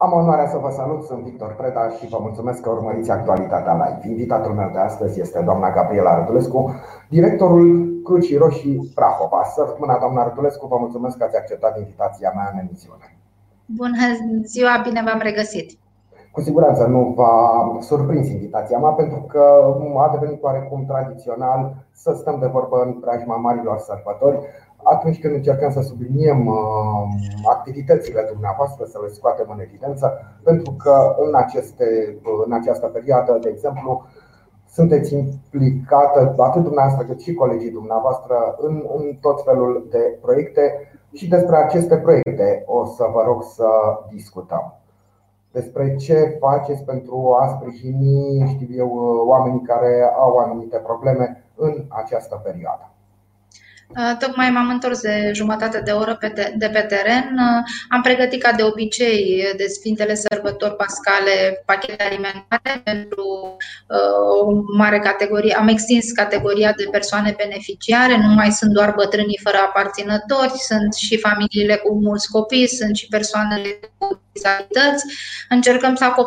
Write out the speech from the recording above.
Am onoarea să vă salut, sunt Victor Preda și vă mulțumesc că urmăriți actualitatea live. Invitatul meu de astăzi este doamna Gabriela Rădulescu, directorul Crucii Roșii Prahova. Să mâna doamna Rădulescu, vă mulțumesc că ați acceptat invitația mea în emisiune. Bună ziua, bine v-am regăsit! Cu siguranță nu v-a surprins invitația mea pentru că a devenit oarecum tradițional să stăm de vorbă în preajma marilor sărbători atunci când încercăm să subliniem uh, activitățile dumneavoastră, să le scoatem în evidență, pentru că în, aceste, uh, în această perioadă, de exemplu, sunteți implicată, atât dumneavoastră cât și colegii dumneavoastră, în, în tot felul de proiecte și despre aceste proiecte o să vă rog să discutăm. Despre ce faceți pentru a sprijini, știu eu, oamenii care au anumite probleme în această perioadă. Uh, tocmai m-am întors de jumătate de oră de pe teren. Uh, am pregătit ca de obicei de Sfintele Sărbători Pascale pachete alimentare pentru uh, o mare categorie. Am extins categoria de persoane beneficiare, nu mai sunt doar bătrânii fără aparținători, sunt și familiile cu mulți copii, sunt și persoanele cu dizabilități. Încercăm să acoperim